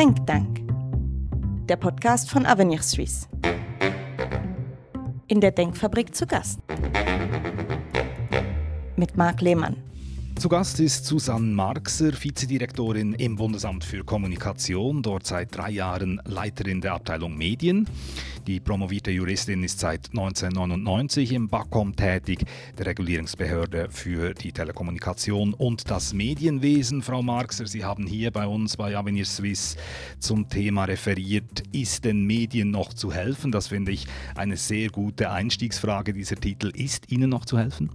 Think Tank, der Podcast von Avenir Suisse. In der Denkfabrik zu Gast. Mit Marc Lehmann. Zu Gast ist Susanne Marxer, Vizedirektorin im Bundesamt für Kommunikation, dort seit drei Jahren Leiterin der Abteilung Medien. Die promovierte Juristin ist seit 1999 im BAKOM tätig, der Regulierungsbehörde für die Telekommunikation und das Medienwesen. Frau Marxer, Sie haben hier bei uns bei Avenir Suisse zum Thema referiert, ist den Medien noch zu helfen? Das finde ich eine sehr gute Einstiegsfrage, dieser Titel. Ist Ihnen noch zu helfen?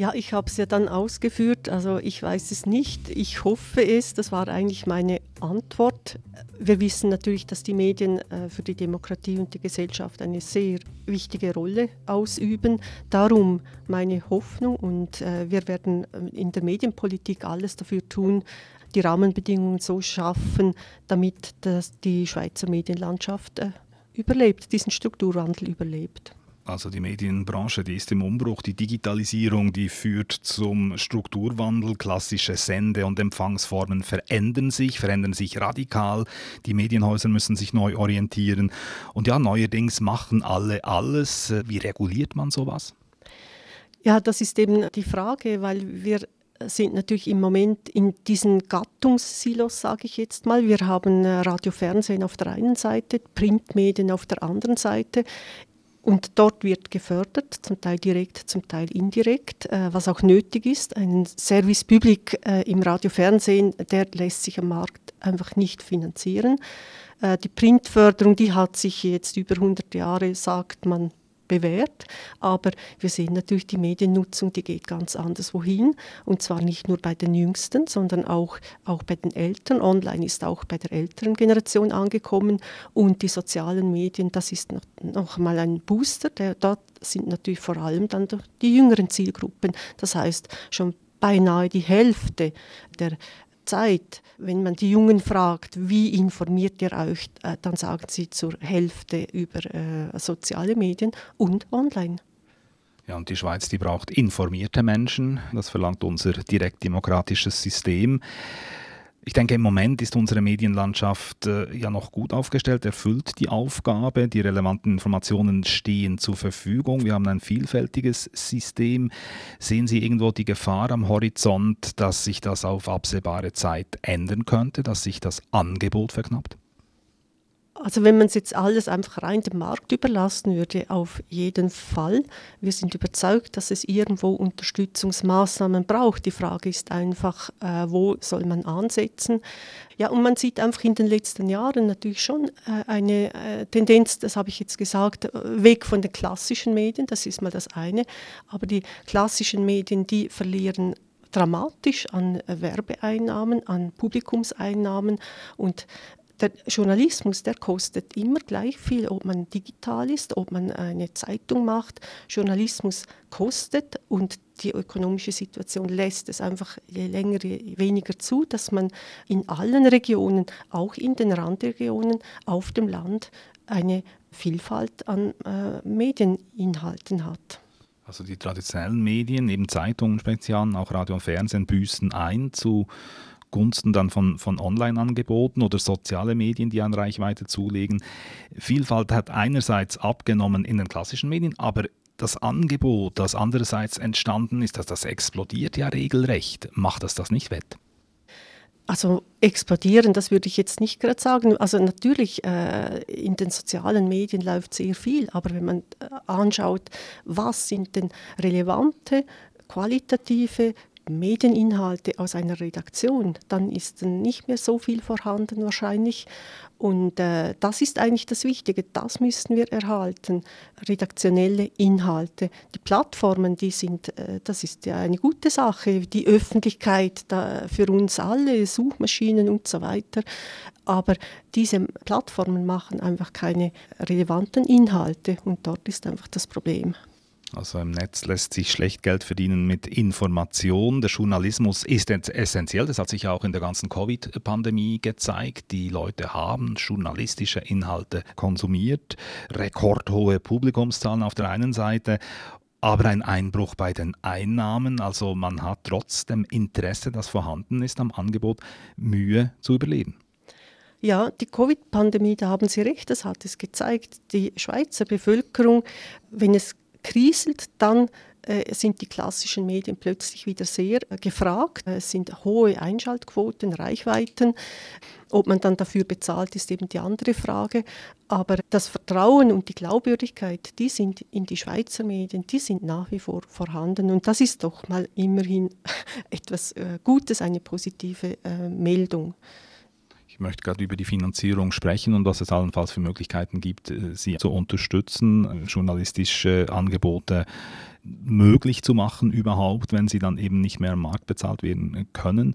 Ja, ich habe es ja dann ausgeführt, also ich weiß es nicht. Ich hoffe es, das war eigentlich meine Antwort. Wir wissen natürlich, dass die Medien äh, für die Demokratie und die Gesellschaft eine sehr wichtige Rolle ausüben. Darum meine Hoffnung und äh, wir werden äh, in der Medienpolitik alles dafür tun, die Rahmenbedingungen so schaffen, damit die Schweizer Medienlandschaft überlebt, diesen Strukturwandel überlebt. Also die Medienbranche, die ist im Umbruch. Die Digitalisierung, die führt zum Strukturwandel. Klassische Sende- und Empfangsformen verändern sich, verändern sich radikal. Die Medienhäuser müssen sich neu orientieren. Und ja, neuerdings machen alle alles. Wie reguliert man sowas? Ja, das ist eben die Frage, weil wir sind natürlich im Moment in diesen Gattungssilos, sage ich jetzt mal. Wir haben äh, Radio, Fernsehen auf der einen Seite, Printmedien auf der anderen Seite. Und dort wird gefördert, zum Teil direkt, zum Teil indirekt, äh, was auch nötig ist. Ein Service Public äh, im Radio-Fernsehen, der lässt sich am Markt einfach nicht finanzieren. Äh, die Printförderung, die hat sich jetzt über 100 Jahre, sagt man, bewährt. Aber wir sehen natürlich, die Mediennutzung, die geht ganz anders wohin. Und zwar nicht nur bei den Jüngsten, sondern auch, auch bei den Eltern. Online ist auch bei der älteren Generation angekommen. Und die sozialen Medien, das ist noch, noch mal ein Booster. Der, dort sind natürlich vor allem dann die jüngeren Zielgruppen. Das heißt, schon beinahe die Hälfte der Zeit, wenn man die Jungen fragt, wie informiert ihr euch, äh, dann sagen sie zur Hälfte über äh, soziale Medien und online. Ja, und die Schweiz, die braucht informierte Menschen. Das verlangt unser direktdemokratisches System. Ich denke, im Moment ist unsere Medienlandschaft äh, ja noch gut aufgestellt, erfüllt die Aufgabe, die relevanten Informationen stehen zur Verfügung. Wir haben ein vielfältiges System. Sehen Sie irgendwo die Gefahr am Horizont, dass sich das auf absehbare Zeit ändern könnte, dass sich das Angebot verknappt? Also wenn man es jetzt alles einfach rein dem Markt überlassen würde, auf jeden Fall. Wir sind überzeugt, dass es irgendwo Unterstützungsmaßnahmen braucht. Die Frage ist einfach, äh, wo soll man ansetzen? Ja, und man sieht einfach in den letzten Jahren natürlich schon äh, eine äh, Tendenz, das habe ich jetzt gesagt, äh, weg von den klassischen Medien, das ist mal das eine. Aber die klassischen Medien, die verlieren dramatisch an Werbeeinnahmen, an Publikumseinnahmen und der Journalismus, der kostet immer gleich viel, ob man digital ist, ob man eine Zeitung macht. Journalismus kostet und die ökonomische Situation lässt es einfach je länger, je weniger zu, dass man in allen Regionen, auch in den Randregionen, auf dem Land eine Vielfalt an äh, Medieninhalten hat. Also die traditionellen Medien, eben Zeitungen, Spezialen, auch Radio und Fernsehen büßen ein zu Gunsten dann von, von Online-Angeboten oder soziale Medien, die an Reichweite zulegen. Vielfalt hat einerseits abgenommen in den klassischen Medien, aber das Angebot, das andererseits entstanden ist, dass das explodiert ja regelrecht. Macht das das nicht wett? Also explodieren, das würde ich jetzt nicht gerade sagen. Also natürlich, äh, in den sozialen Medien läuft sehr viel, aber wenn man äh, anschaut, was sind denn relevante, qualitative, Medieninhalte aus einer Redaktion, dann ist nicht mehr so viel vorhanden wahrscheinlich. Und äh, das ist eigentlich das Wichtige, das müssen wir erhalten, redaktionelle Inhalte. Die Plattformen, die sind, äh, das ist ja eine gute Sache, die Öffentlichkeit da, für uns alle, Suchmaschinen und so weiter. Aber diese Plattformen machen einfach keine relevanten Inhalte und dort ist einfach das Problem. Also im Netz lässt sich schlecht Geld verdienen mit Information. Der Journalismus ist essentiell. Das hat sich auch in der ganzen Covid-Pandemie gezeigt. Die Leute haben journalistische Inhalte konsumiert. Rekordhohe Publikumszahlen auf der einen Seite aber ein Einbruch bei den Einnahmen. Also man hat trotz dem Interesse, das vorhanden ist am Angebot, Mühe zu überleben. Ja, die Covid-Pandemie, da haben Sie recht, das hat es gezeigt. Die Schweizer Bevölkerung, wenn es kriselt, dann äh, sind die klassischen Medien plötzlich wieder sehr äh, gefragt. Es sind hohe Einschaltquoten, Reichweiten. Ob man dann dafür bezahlt, ist eben die andere Frage. Aber das Vertrauen und die Glaubwürdigkeit, die sind in die Schweizer Medien, die sind nach wie vor vorhanden. Und das ist doch mal immerhin etwas äh, Gutes, eine positive Meldung. Ich möchte gerade über die Finanzierung sprechen und was es allenfalls für Möglichkeiten gibt, sie zu unterstützen, journalistische Angebote möglich zu machen überhaupt, wenn sie dann eben nicht mehr am Markt bezahlt werden können.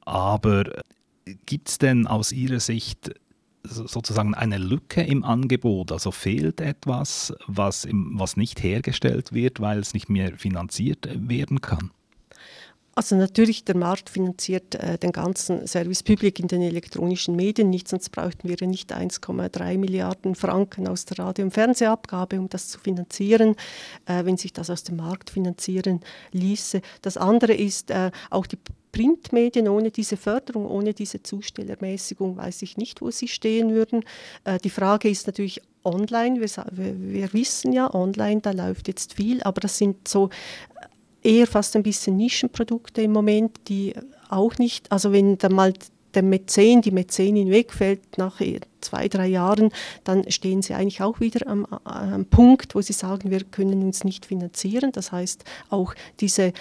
Aber äh, gibt es denn aus Ihrer Sicht sozusagen eine Lücke im Angebot? Also fehlt etwas, was, was nicht hergestellt wird, weil es nicht mehr finanziert werden kann? Also natürlich, der Markt finanziert äh, den ganzen Service Public in den elektronischen Medien nicht, sonst bräuchten wir nicht 1,3 Milliarden Franken aus der Radio- und Fernsehabgabe, um das zu finanzieren, äh, wenn sich das aus dem Markt finanzieren ließe. Das andere ist äh, auch die Printmedien ohne diese Förderung, ohne diese Zustellermäßigung, weiß ich nicht, wo sie stehen würden. Äh, die Frage ist natürlich online. Wir, wir, wissen ja, online, da läuft jetzt viel, aber das sind so eher fast ein bisschen Nischenprodukte im Moment, die auch nicht, also wenn da mal der Mäzen, die Mäzenin wegfällt nach zwei, drei Jahren, dann stehen sie eigentlich auch wieder am, am Punkt, wo sie sagen, wir können uns nicht finanzieren. Das heißt, auch diese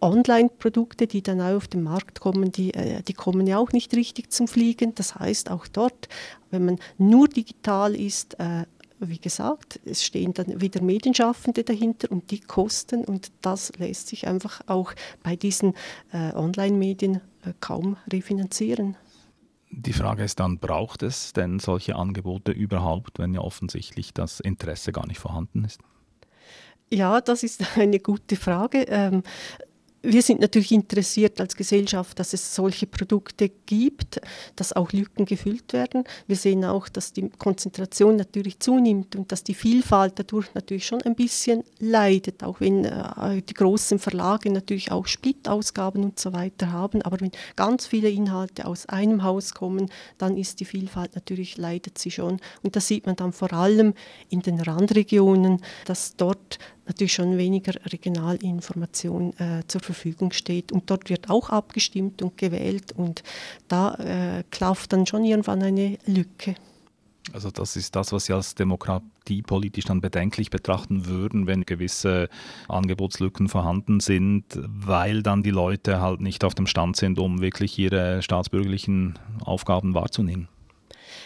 Online-Produkte, die dann auch auf den Markt kommen, die, äh, die kommen ja auch nicht richtig zum Fliegen. Das heißt, auch dort, wenn man nur digital ist, äh, wie gesagt, es stehen dann wieder Medienschaffende dahinter und die kosten und das lässt sich einfach auch bei diesen äh, Online-Medien äh, kaum refinanzieren. Die Frage ist dann, braucht es denn solche Angebote überhaupt, wenn ja offensichtlich das Interesse gar nicht vorhanden ist? Ja, das ist eine gute Frage. Ähm, wir sind natürlich interessiert als Gesellschaft, dass es solche Produkte gibt, dass auch Lücken gefüllt werden. Wir sehen auch, dass die Konzentration natürlich zunimmt und dass die Vielfalt dadurch natürlich schon ein bisschen leidet, auch wenn äh, die großen Verlage natürlich auch Splittausgaben und so weiter haben. Aber wenn ganz viele Inhalte aus einem Haus kommen, dann ist die Vielfalt natürlich, leidet sie schon. Und das sieht man dann vor allem in den Randregionen, dass dort natürlich schon weniger Regionalinformation äh, zur Verfügung steht. Und dort wird auch abgestimmt und gewählt und da äh, klafft dann schon irgendwann eine Lücke. Also das ist das, was Sie als Demokratie politisch dann bedenklich betrachten würden, wenn gewisse Angebotslücken vorhanden sind, weil dann die Leute halt nicht auf dem Stand sind, um wirklich ihre staatsbürgerlichen Aufgaben wahrzunehmen.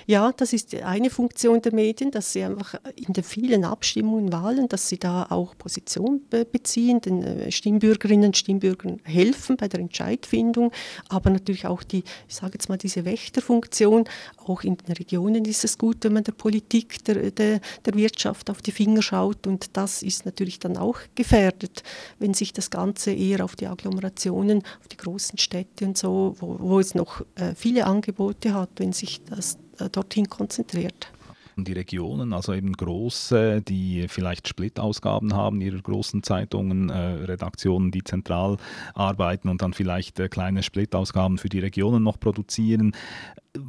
Ja, das ist eine Funktion der Medien, dass sie einfach in den vielen Abstimmungen, Wahlen, dass sie da auch Position beziehen, den äh, Stimmbürgerinnen und Stimmbürgern helfen bei der Entscheidfindung, aber natürlich auch die, ich sage jetzt mal, diese Wächterfunktion. Auch in den Regionen ist es gut, wenn man der Politik, der, der, der Wirtschaft auf die Finger schaut. Und das ist natürlich dann auch gefährdet, wenn sich das Ganze eher auf die Agglomerationen, auf die großen Städte und so, wo, wo es noch äh, viele Angebote hat, wenn sich das dorthin konzentriert. Die Regionen, also eben große, die vielleicht Splittausgaben haben ihrer großen Zeitungen, äh, Redaktionen, die zentral arbeiten und dann vielleicht äh, kleine Splittausgaben für die Regionen noch produzieren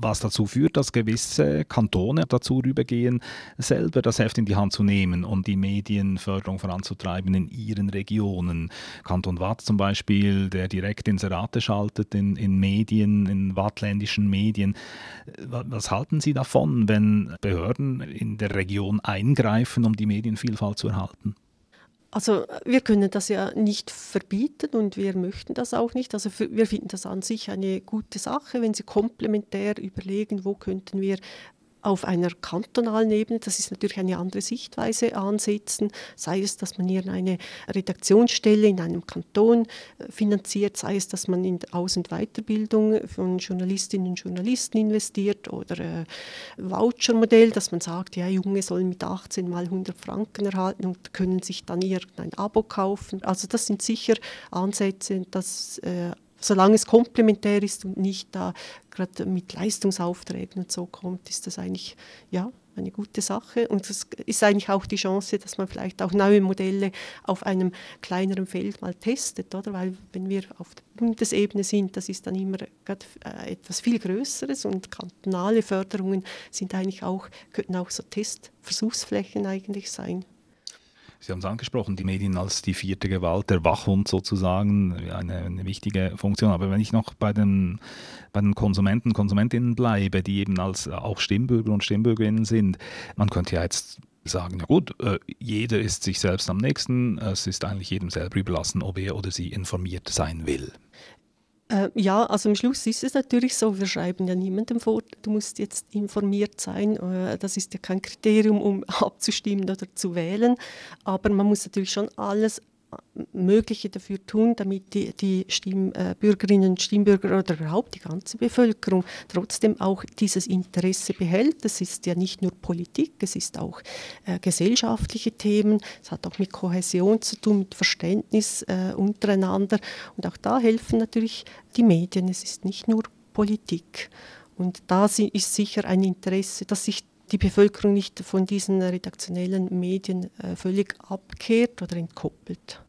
was dazu führt, dass gewisse Kantone dazu rübergehen, selber das Heft in die Hand zu nehmen und die Medienförderung voranzutreiben in ihren Regionen. Kanton Watt zum Beispiel, der direkt Inserate schaltet in, in Medien, in wattländischen Medien. Was halten Sie davon, wenn Behörden in der Region eingreifen, um die Medienvielfalt zu erhalten? Also wir können das ja nicht verbieten und wir möchten das auch nicht. Also wir finden das an sich eine gute Sache, wenn Sie komplementär überlegen, wo könnten wir auf einer kantonalen Ebene, das ist natürlich eine andere Sichtweise, ansetzen, sei es, dass man hier eine Redaktionsstelle in einem Kanton äh, finanziert, sei es, dass man in Aus- und Weiterbildung von Journalistinnen und Journalisten investiert oder äh, Vouchermodell, dass man sagt, ja, Junge sollen mit 18 mal 100 Franken erhalten und können sich dann irgendein Abo kaufen. Also das sind sicher Ansätze, dass äh, solange es komplementär ist und nicht da gerade mit Leistungsaufträgen und so kommt, ist das eigentlich ja, eine gute Sache und es ist eigentlich auch die Chance, dass man vielleicht auch neue Modelle auf einem kleineren Feld mal testet, oder? Weil wenn wir auf der Bundesebene sind, das ist dann immer äh, etwas viel Größeres und kantonale Förderungen sind eigentlich auch, könnten auch so Testversuchsflächen eigentlich sein. Sie haben es angesprochen, die Medien als die vierte Gewalt, der Wachhund sozusagen, eine, eine, wichtige Funktion. Aber wenn ich noch bei den, bei den Konsumenten, Konsumentinnen bleibe, die eben als auch Stimmbürger und Stimmbürgerinnen sind, man könnte ja jetzt sagen, ja gut, äh, jeder ist sich selbst am nächsten, es ist eigentlich jedem selber überlassen, ob er oder sie informiert sein will. Äh, ja, also am Schluss ist es natürlich so, wir schreiben ja niemandem vor, du musst jetzt informiert sein. Äh, das ist ja kein Kriterium, um abzustimmen oder zu wählen. Aber man muss natürlich schon alles Mögliche dafür tun, damit die, die Stimmbürgerinnen und Stimmbürger oder überhaupt die ganze Bevölkerung trotzdem auch dieses Interesse behält. Das ist ja nicht nur Politik, es ist auch äh, gesellschaftliche Themen, es hat auch mit Kohäsion zu tun, mit Verständnis äh, untereinander. Und auch da helfen natürlich die Medien. Es ist nicht nur Politik. Und da ist sicher ein Interesse, dass sich die Bevölkerung nicht von diesen redaktionellen Medien äh, völlig abkehrt oder entkoppelt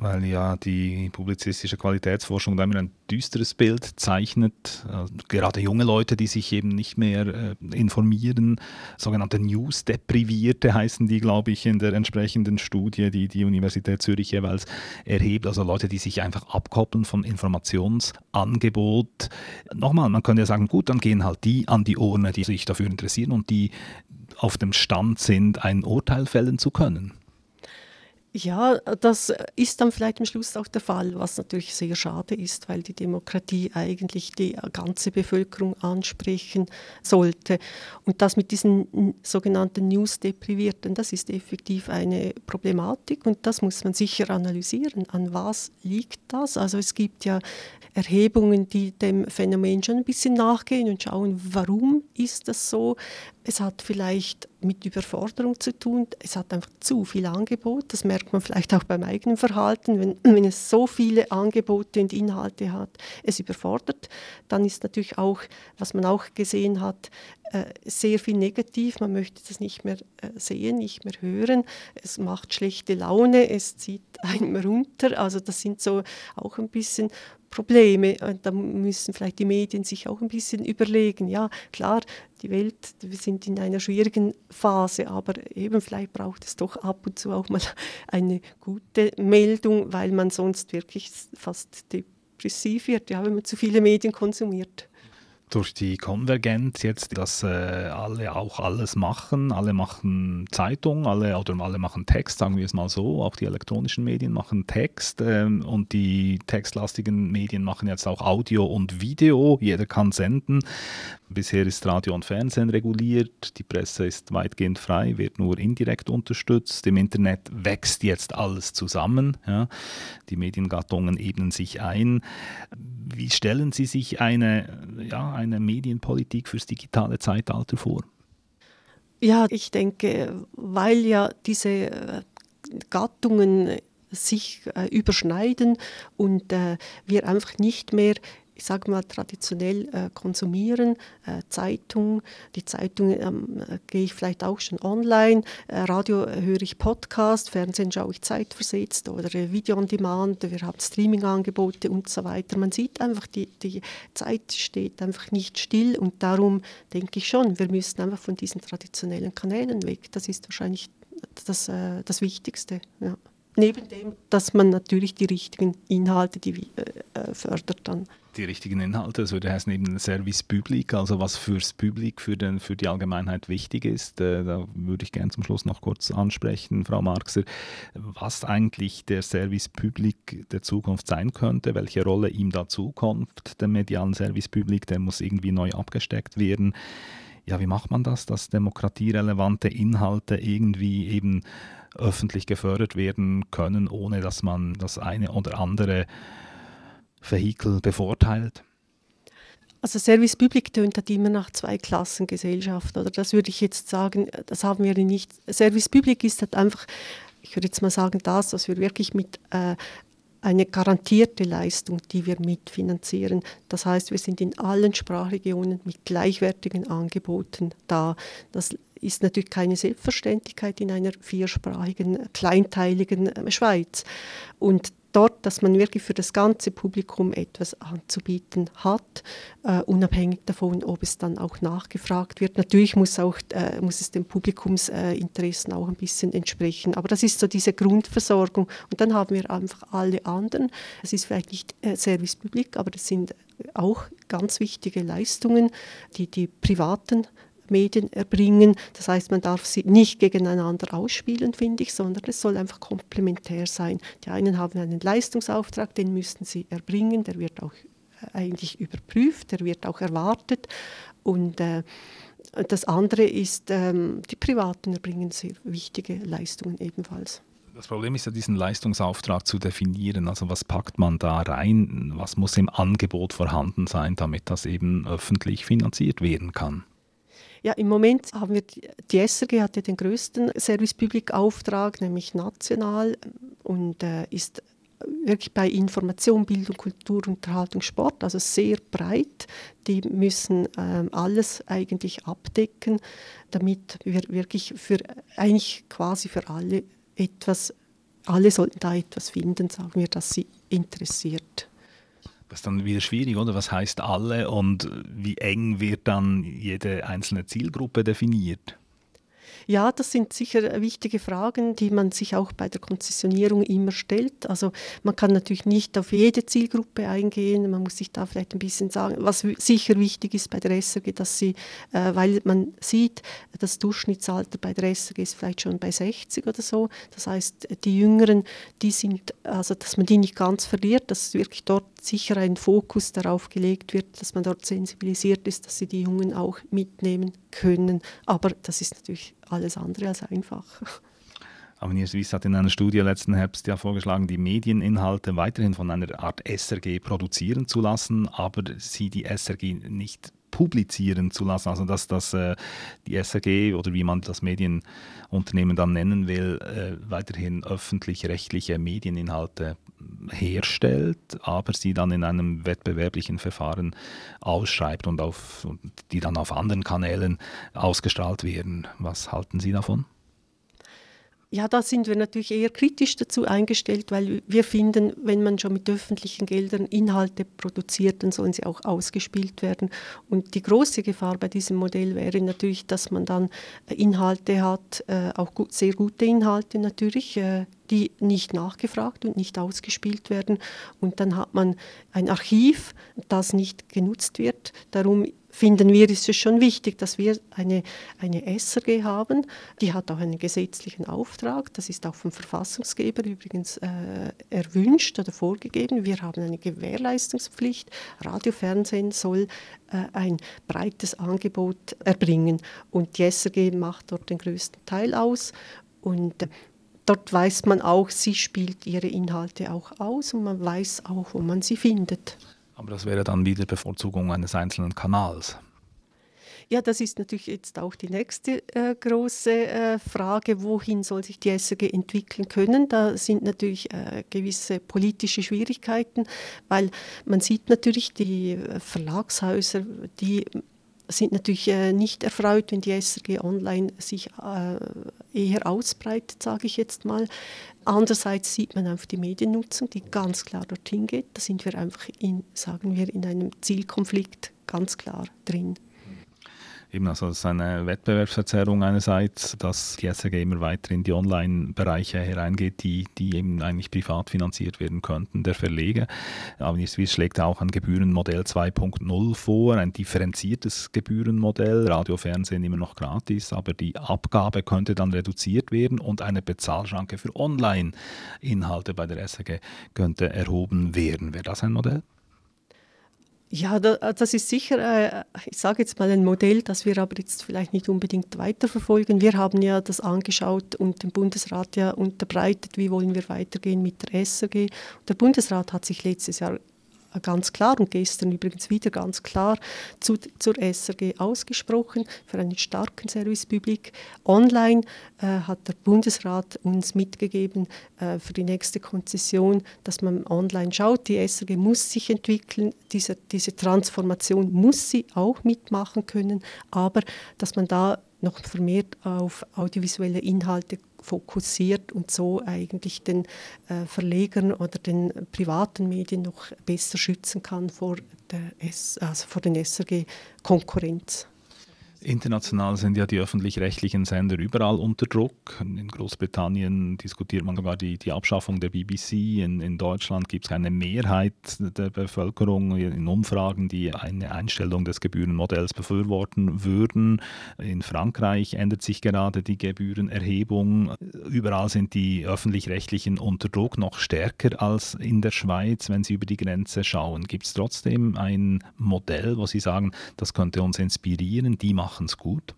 weil ja die publizistische Qualitätsforschung da immer ein düsteres Bild zeichnet. Also gerade junge Leute, die sich eben nicht mehr äh, informieren, sogenannte News-Deprivierte heißen die, glaube ich, in der entsprechenden Studie, die die Universität Zürich jeweils erhebt. Also Leute, die sich einfach abkoppeln von Informationsangebot. Nochmal, man könnte ja sagen, gut, dann gehen halt die an die Ohren, die sich dafür interessieren und die auf dem Stand sind, ein Urteil fällen zu können. Ja, das ist dann vielleicht am Schluss auch der Fall, was natürlich sehr schade ist, weil die Demokratie eigentlich die ganze Bevölkerung ansprechen sollte. Und das mit diesen sogenannten News-Deprivierten, das ist effektiv eine Problematik und das muss man sicher analysieren. An was liegt das? Also es gibt ja Erhebungen, die dem Phänomen schon ein bisschen nachgehen und schauen, warum ist das so? Es hat vielleicht mit Überforderung zu tun. Es hat einfach zu viel Angebot. Das merkt man vielleicht auch beim eigenen Verhalten. Wenn, wenn es so viele Angebote und Inhalte hat, es überfordert, dann ist natürlich auch, was man auch gesehen hat, sehr viel negativ. Man möchte das nicht mehr äh, sehen, nicht mehr hören. Es macht schlechte Laune, es zieht einem runter. Also das sind so auch ein bisschen Probleme. Und da müssen vielleicht die Medien sich auch ein bisschen überlegen. Ja, klar, die Welt, wir sind in einer schwierigen Phase, aber eben vielleicht braucht es doch ab und zu auch mal eine gute Meldung, weil man sonst wirklich fast depressiv wird, ja, wenn man zu viele Medien konsumiert durch die Konvergenz jetzt, dass äh, alle auch alles machen. Alle machen Zeitung, alle oder alle machen Text, sagen wir es mal so. Auch die elektronischen Medien machen Text ähm, und die textlastigen Medien machen jetzt auch Audio und Video. Jeder kann senden. Bisher ist Radio und Fernsehen reguliert, die Presse ist weitgehend frei, wird nur indirekt unterstützt. Im Internet wächst jetzt alles zusammen. Ja. Die Mediengattungen ebnen sich ein. Wie stellen Sie sich eine, ja, eine Medienpolitik fürs digitale Zeitalter vor? Ja, ich denke, weil ja diese äh, Gattungen sich äh, überschneiden und äh, wir einfach nicht mehr ich sage mal, traditionell äh, konsumieren. Äh, Zeitung, die Zeitung ähm, äh, gehe ich vielleicht auch schon online, äh, Radio höre ich Podcast, Fernsehen schaue ich zeitversetzt oder äh, Video on Demand, wir haben Streaming-Angebote und so weiter. Man sieht einfach, die, die Zeit steht einfach nicht still und darum denke ich schon, wir müssen einfach von diesen traditionellen Kanälen weg. Das ist wahrscheinlich das, äh, das Wichtigste. Ja neben dem, dass man natürlich die richtigen Inhalte die, äh, fördert dann die richtigen Inhalte. Das würde heißen eben Service Public, also was fürs Publik, für, den, für die Allgemeinheit wichtig ist. Äh, da würde ich gerne zum Schluss noch kurz ansprechen, Frau Marxer, was eigentlich der Service Public der Zukunft sein könnte, welche Rolle ihm da zukommt, dem medialen Service Public, der muss irgendwie neu abgesteckt werden. Ja, wie macht man das, dass demokratierelevante Inhalte irgendwie eben öffentlich gefördert werden können, ohne dass man das eine oder andere Vehikel bevorteilt? Also Service Public tönt halt immer nach Zweiklassengesellschaft, oder das würde ich jetzt sagen, das haben wir nicht. Service Public ist halt einfach, ich würde jetzt mal sagen, das, was wir wirklich mit äh, eine garantierte Leistung, die wir mitfinanzieren. Das heißt, wir sind in allen Sprachregionen mit gleichwertigen Angeboten da. Das ist natürlich keine Selbstverständlichkeit in einer viersprachigen, kleinteiligen äh, Schweiz. Und dort, dass man wirklich für das ganze Publikum etwas anzubieten hat, uh, unabhängig davon, ob es dann auch nachgefragt wird. Natürlich muss, auch, uh, muss es den Publikumsinteressen uh, auch ein bisschen entsprechen, aber das ist so diese Grundversorgung. Und dann haben wir einfach alle anderen. Es ist vielleicht nicht Service Public, aber das sind auch ganz wichtige Leistungen, die die privaten Medien erbringen. Das heißt, man darf sie nicht gegeneinander ausspielen, finde ich, sondern es soll einfach komplementär sein. Die einen haben einen Leistungsauftrag, den müssen sie erbringen, der wird auch äh, eigentlich überprüft, der wird auch erwartet. Und äh, das andere ist, ähm, die Privaten erbringen sehr wichtige Leistungen ebenfalls. Das Problem ist ja, diesen Leistungsauftrag zu definieren. Also was packt man da rein? Was muss im Angebot vorhanden sein, damit das eben öffentlich finanziert werden kann? Ja, im Moment haben wir, die SRG hat ja den größten Service Public Auftrag, nämlich national und äh, ist wirklich bei Information, Bildung, Kultur, Unterhaltung, Sport, also sehr breit. Die müssen ähm, alles eigentlich abdecken, damit wir wirklich für eigentlich quasi für alle etwas, alle sollten da etwas finden, sagen wir, das sie interessiert. Das ist dann wieder schwierig, oder? Was heißt alle und wie eng wird dann jede einzelne Zielgruppe definiert? Ja, das sind sicher wichtige Fragen, die man sich auch bei der Konzessionierung immer stellt. Also man kann natürlich nicht auf jede Zielgruppe eingehen. Man muss sich da vielleicht ein bisschen sagen, was sicher wichtig ist bei der SRG, dass sie, äh, weil man sieht, das Durchschnittsalter bei der SRG ist vielleicht schon bei 60 oder so. Das heißt, die Jüngeren, die sind, also dass man die nicht ganz verliert, dass wirklich dort sicher ein Fokus darauf gelegt wird, dass man dort sensibilisiert ist, dass sie die Jungen auch mitnehmen können. Aber das ist natürlich alles andere als einfach. Avenir Suisse hat in einer Studie letzten Herbst ja vorgeschlagen, die Medieninhalte weiterhin von einer Art SRG produzieren zu lassen, aber sie die SRG nicht publizieren zu lassen, also dass, dass äh, die SRG oder wie man das Medienunternehmen dann nennen will, äh, weiterhin öffentlich-rechtliche Medieninhalte herstellt, aber sie dann in einem wettbewerblichen Verfahren ausschreibt und auf, die dann auf anderen Kanälen ausgestrahlt werden. Was halten Sie davon? Ja, da sind wir natürlich eher kritisch dazu eingestellt, weil wir finden, wenn man schon mit öffentlichen Geldern Inhalte produziert, dann sollen sie auch ausgespielt werden. Und die große Gefahr bei diesem Modell wäre natürlich, dass man dann äh, Inhalte hat, äh, auch sehr gute Inhalte natürlich, äh, die nicht nachgefragt und nicht ausgespielt werden. Und dann hat man ein Archiv, das nicht genutzt wird. Darum finden wir, ist es schon wichtig, dass wir eine, eine SRG haben. Die hat auch einen gesetzlichen Auftrag. Das ist auch vom Verfassungsgeber übrigens äh, erwünscht oder vorgegeben. Wir haben eine Gewährleistungspflicht. Radio, Fernsehen soll äh, ein breites Angebot erbringen. Und die SRG macht dort den größten Teil aus. Und äh, dort weiß man auch, sie spielt ihre Inhalte auch aus und man weiß auch, wo man sie findet. Aber das wäre dann wieder Bevorzugung eines einzelnen Kanals. Ja, das ist natürlich jetzt auch die nächste äh, große äh, Frage, wohin soll sich die SRG entwickeln können. Da sind natürlich äh, gewisse politische Schwierigkeiten, weil man sieht natürlich die äh, Verlagshäuser, die sind natürlich äh, nicht erfreut, wenn die SRG online sich äh, eher ausbreitet, sage ich jetzt mal. Andererseits sieht man einfach die Mediennutzung, die ganz klar dorthin geht. Da sind wir einfach in, sagen wir, in einem Zielkonflikt ganz klar drin. Eben, also es ist eine Wettbewerbsverzerrung einerseits, dass die SRG immer weiter in die Online-Bereiche hereingeht, die, die eben eigentlich privat finanziert werden könnten, der Verleger. Aber die Swiss schlägt auch ein Gebührenmodell 2.0 vor, ein differenziertes Gebührenmodell, Radio, Fernsehen immer noch gratis, aber die Abgabe könnte dann reduziert werden und eine Bezahlschranke für Online-Inhalte bei der SRG könnte erhoben werden. Wäre das ein Modell? Ja, das ist sicher, äh, ich sage jetzt mal ein Modell, das wir aber jetzt vielleicht nicht unbedingt weiterverfolgen. Wir haben ja das angeschaut und dem Bundesrat ja unterbreitet, wie wollen wir weitergehen mit der SRG. Der Bundesrat hat sich letztes Jahr ganz klar und gestern übrigens wieder ganz klar zu, zur SRG ausgesprochen für einen starken Service Public. Online äh, hat der Bundesrat uns mitgegeben äh, für die nächste Konzession, dass man online schaut. Die SRG muss sich entwickeln, diese, diese Transformation muss sie auch mitmachen können, aber dass man da noch vermehrt auf audiovisuelle Inhalte fokussiert und so eigentlich den äh, Verlegern oder den privaten Medien noch besser schützen kann vor, der S, also vor den SRG-Konkurrenz. International sind ja die öffentlich-rechtlichen Sender überall unter Druck. In Großbritannien diskutiert man sogar die, die Abschaffung der BBC. In, in Deutschland gibt es eine Mehrheit der Bevölkerung in Umfragen, die eine Einstellung des Gebührenmodells befürworten würden. In Frankreich ändert sich gerade die Gebührenerhebung. Überall sind die öffentlich-rechtlichen unter Druck noch stärker als in der Schweiz, wenn sie über die Grenze schauen. Gibt es trotzdem ein Modell, wo Sie sagen, das könnte uns inspirieren, die machen machen es gut?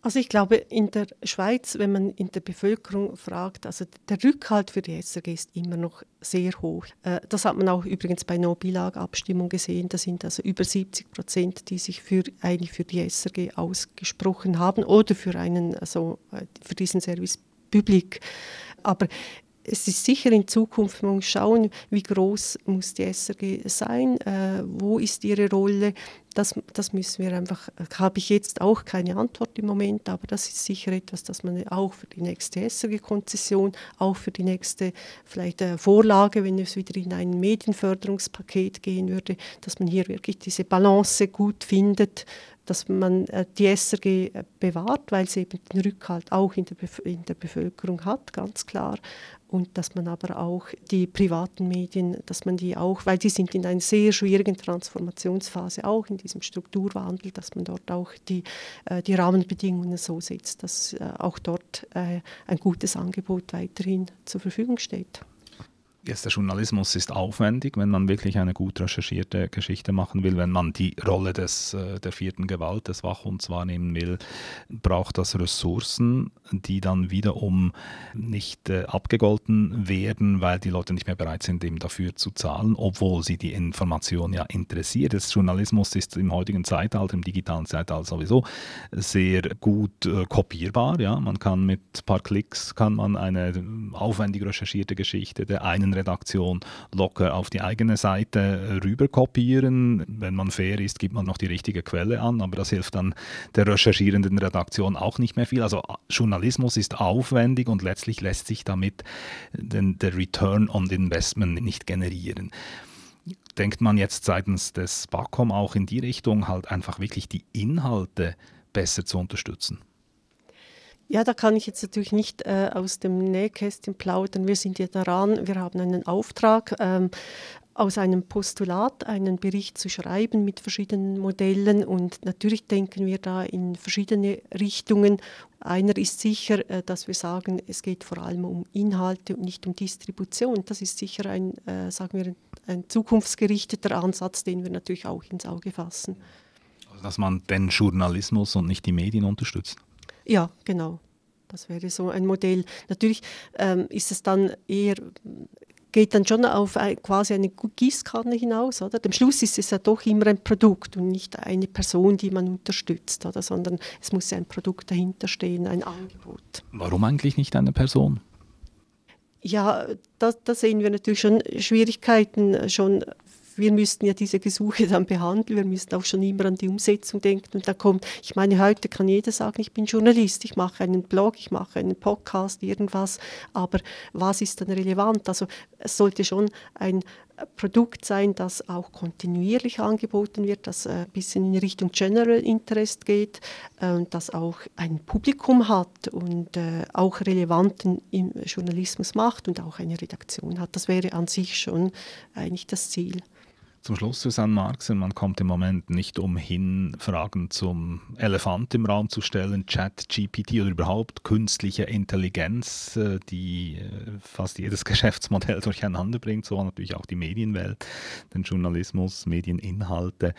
Also ich glaube, in der Schweiz, wenn man in der Bevölkerung fragt, also der Rückhalt für die SRG ist immer noch sehr hoch. Äh, das hat man auch übrigens bei No-Bilag-Abstimmung gesehen. Da sind also über 70 Prozent, die sich für, eigentlich für die SRG ausgesprochen haben oder für, einen, also für diesen Service Public. Aber es ist sicher in Zukunft, man muss schauen, wie groß muss die SRG sein, äh, wo ist ihre Rolle, das, das müssen wir einfach, habe ich jetzt auch keine Antwort im Moment, aber das ist sicher etwas, das man auch für die nächste SRG-Konzession, auch für die nächste vielleicht äh, Vorlage, wenn es wieder in ein Medienförderungspaket gehen würde, dass man hier wirklich diese Balance gut findet, dass man äh, die SRG äh, bewahrt, weil sie eben den Rückhalt auch in der, Bef in der Bevölkerung hat, ganz klar. Und dass man aber auch die privaten Medien, dass man die auch, weil die sind in einer sehr schwierigen Transformationsphase, auch in diesem Strukturwandel, dass man dort auch die, äh, die Rahmenbedingungen so setzt, dass auch dort ein gutes Angebot weiterhin zur Verfügung steht. Jetzt der Journalismus ist aufwendig, wenn man wirklich eine gut recherchierte Geschichte machen will, wenn man die Rolle des, äh, der vierten Gewalt, des Wachhunds wahrnehmen will, braucht das Ressourcen, die dann wiederum nicht äh, abgegolten werden, weil die Leute nicht mehr bereit sind, eben dafür zu zahlen, obwohl sie die Information ja interessiert. Das Journalismus ist im heutigen Zeitalter, im digitalen Zeitalter sowieso sehr gut äh, kopierbar. Ja? Man kann mit ein paar Klicks kann man eine aufwendig recherchierte Geschichte der einen Redaktion locker auf die eigene Seite rüber kopieren. Wenn man fair ist, gibt man noch die richtige Quelle an, aber das hilft dann der recherchierenden Redaktion auch nicht mehr viel. Also Journalismus ist aufwendig und letztlich lässt sich damit den, der Return on Investment nicht generieren denkt man jetzt seitens des BACOM auch in die Richtung, halt einfach wirklich die Inhalte besser zu unterstützen? Ja, da kann ich jetzt natürlich nicht äh, aus dem Nähkästchen plaudern. Wir sind ja daran, wir haben einen Auftrag, ähm, aus einem Postulat einen Bericht zu schreiben mit verschiedenen Modellen und natürlich denken wir da in verschiedene Richtungen. Einer ist sicher, äh, dass wir sagen, es geht vor allem um Inhalte und nicht um Distribution. Das ist sicher ein, äh, sagen wir, ein zukunftsgerichteter Ansatz, den wir natürlich auch ins Auge fassen. Also, dass man den Journalismus und nicht die Medien unterstützt. Ja, genau. Das wäre so ein Modell. Natürlich ähm, ist es dann eher geht dann schon auf quasi eine Gießkanne hinaus. Oder? Am Schluss ist es ja doch immer ein Produkt und nicht eine Person, die man unterstützt, oder? sondern es muss ja ein Produkt dahinter stehen, ein Angebot. Warum eigentlich nicht eine Person? Ja, da, da sehen wir natürlich schon Schwierigkeiten schon wir müssten ja diese Gesuche dann behandeln, wir müssten auch schon immer an die Umsetzung denken und da kommt, ich meine, heute kann jeder sagen, ich bin Journalist, ich mache einen Blog, ich mache einen Podcast, irgendwas, aber was ist dann relevant? Also es sollte schon ein Produkt sein, das auch kontinuierlich angeboten wird, das ein bisschen in Richtung General Interest geht, äh, das auch ein Publikum hat und äh, auch relevanten Journalismus macht und auch eine Redaktion hat. Das wäre an sich schon eigentlich das Ziel. Zum Schluss, Susanne Marxen, man kommt im Moment nicht umhin, Fragen zum Elefant im Raum zu stellen, Chat, GPT oder überhaupt künstliche Intelligenz, äh, die äh, fast jedes Geschäftsmodell durcheinander bringt, so natürlich auch die Medienwelt, den Journalismus, Medieninhalte.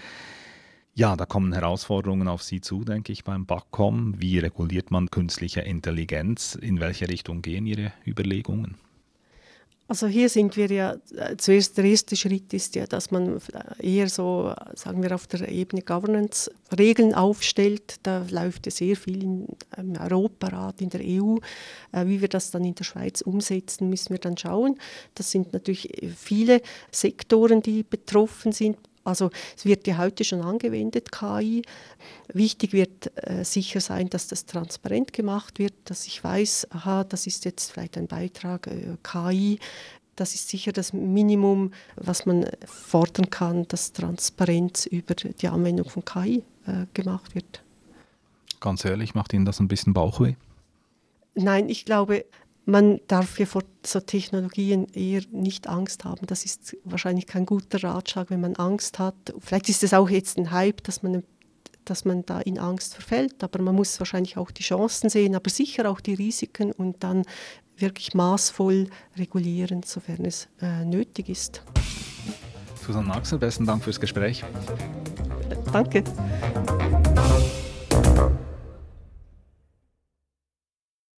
Ja, da kommen Herausforderungen auf Sie zu, denke ich, beim BACOM. Wie reguliert man künstliche Intelligenz? In welche Richtung gehen Ihre Überlegungen? Also hier sind wir ja, äh, zuerst der erste Schritt ist ja, dass man eher so, sagen wir auf der Ebene Governance Regeln aufstellt. Da läuft ja sehr viel im Europarat, in der EU. Äh, wie wir das dann in der Schweiz umsetzen, müssen wir dann schauen. Das sind natürlich viele Sektoren, die betroffen sind Also es wird ja heute schon angewendet, KI. Wichtig wird äh, sicher sein, dass das transparent gemacht wird, dass ich weiß, aha, das ist jetzt vielleicht ein Beitrag äh, KI. Das ist sicher das Minimum, was man fordern kann, dass Transparenz über die Anwendung von KI äh, gemacht wird. Ganz ehrlich, macht Ihnen das ein bisschen Bauchweh? Nein, ich glaube, man darf ja vor so Technologien eher nicht Angst haben. Das ist wahrscheinlich kein guter Ratschlag, wenn man Angst hat. Vielleicht ist es auch jetzt ein Hype, dass man, dass man da in Angst verfällt, aber man muss wahrscheinlich auch die Chancen sehen, aber sicher auch die Risiken und dann wirklich maßvoll regulieren, sofern es äh, nötig ist. Susanne Marxer, besten Dank fürs Gespräch. Danke.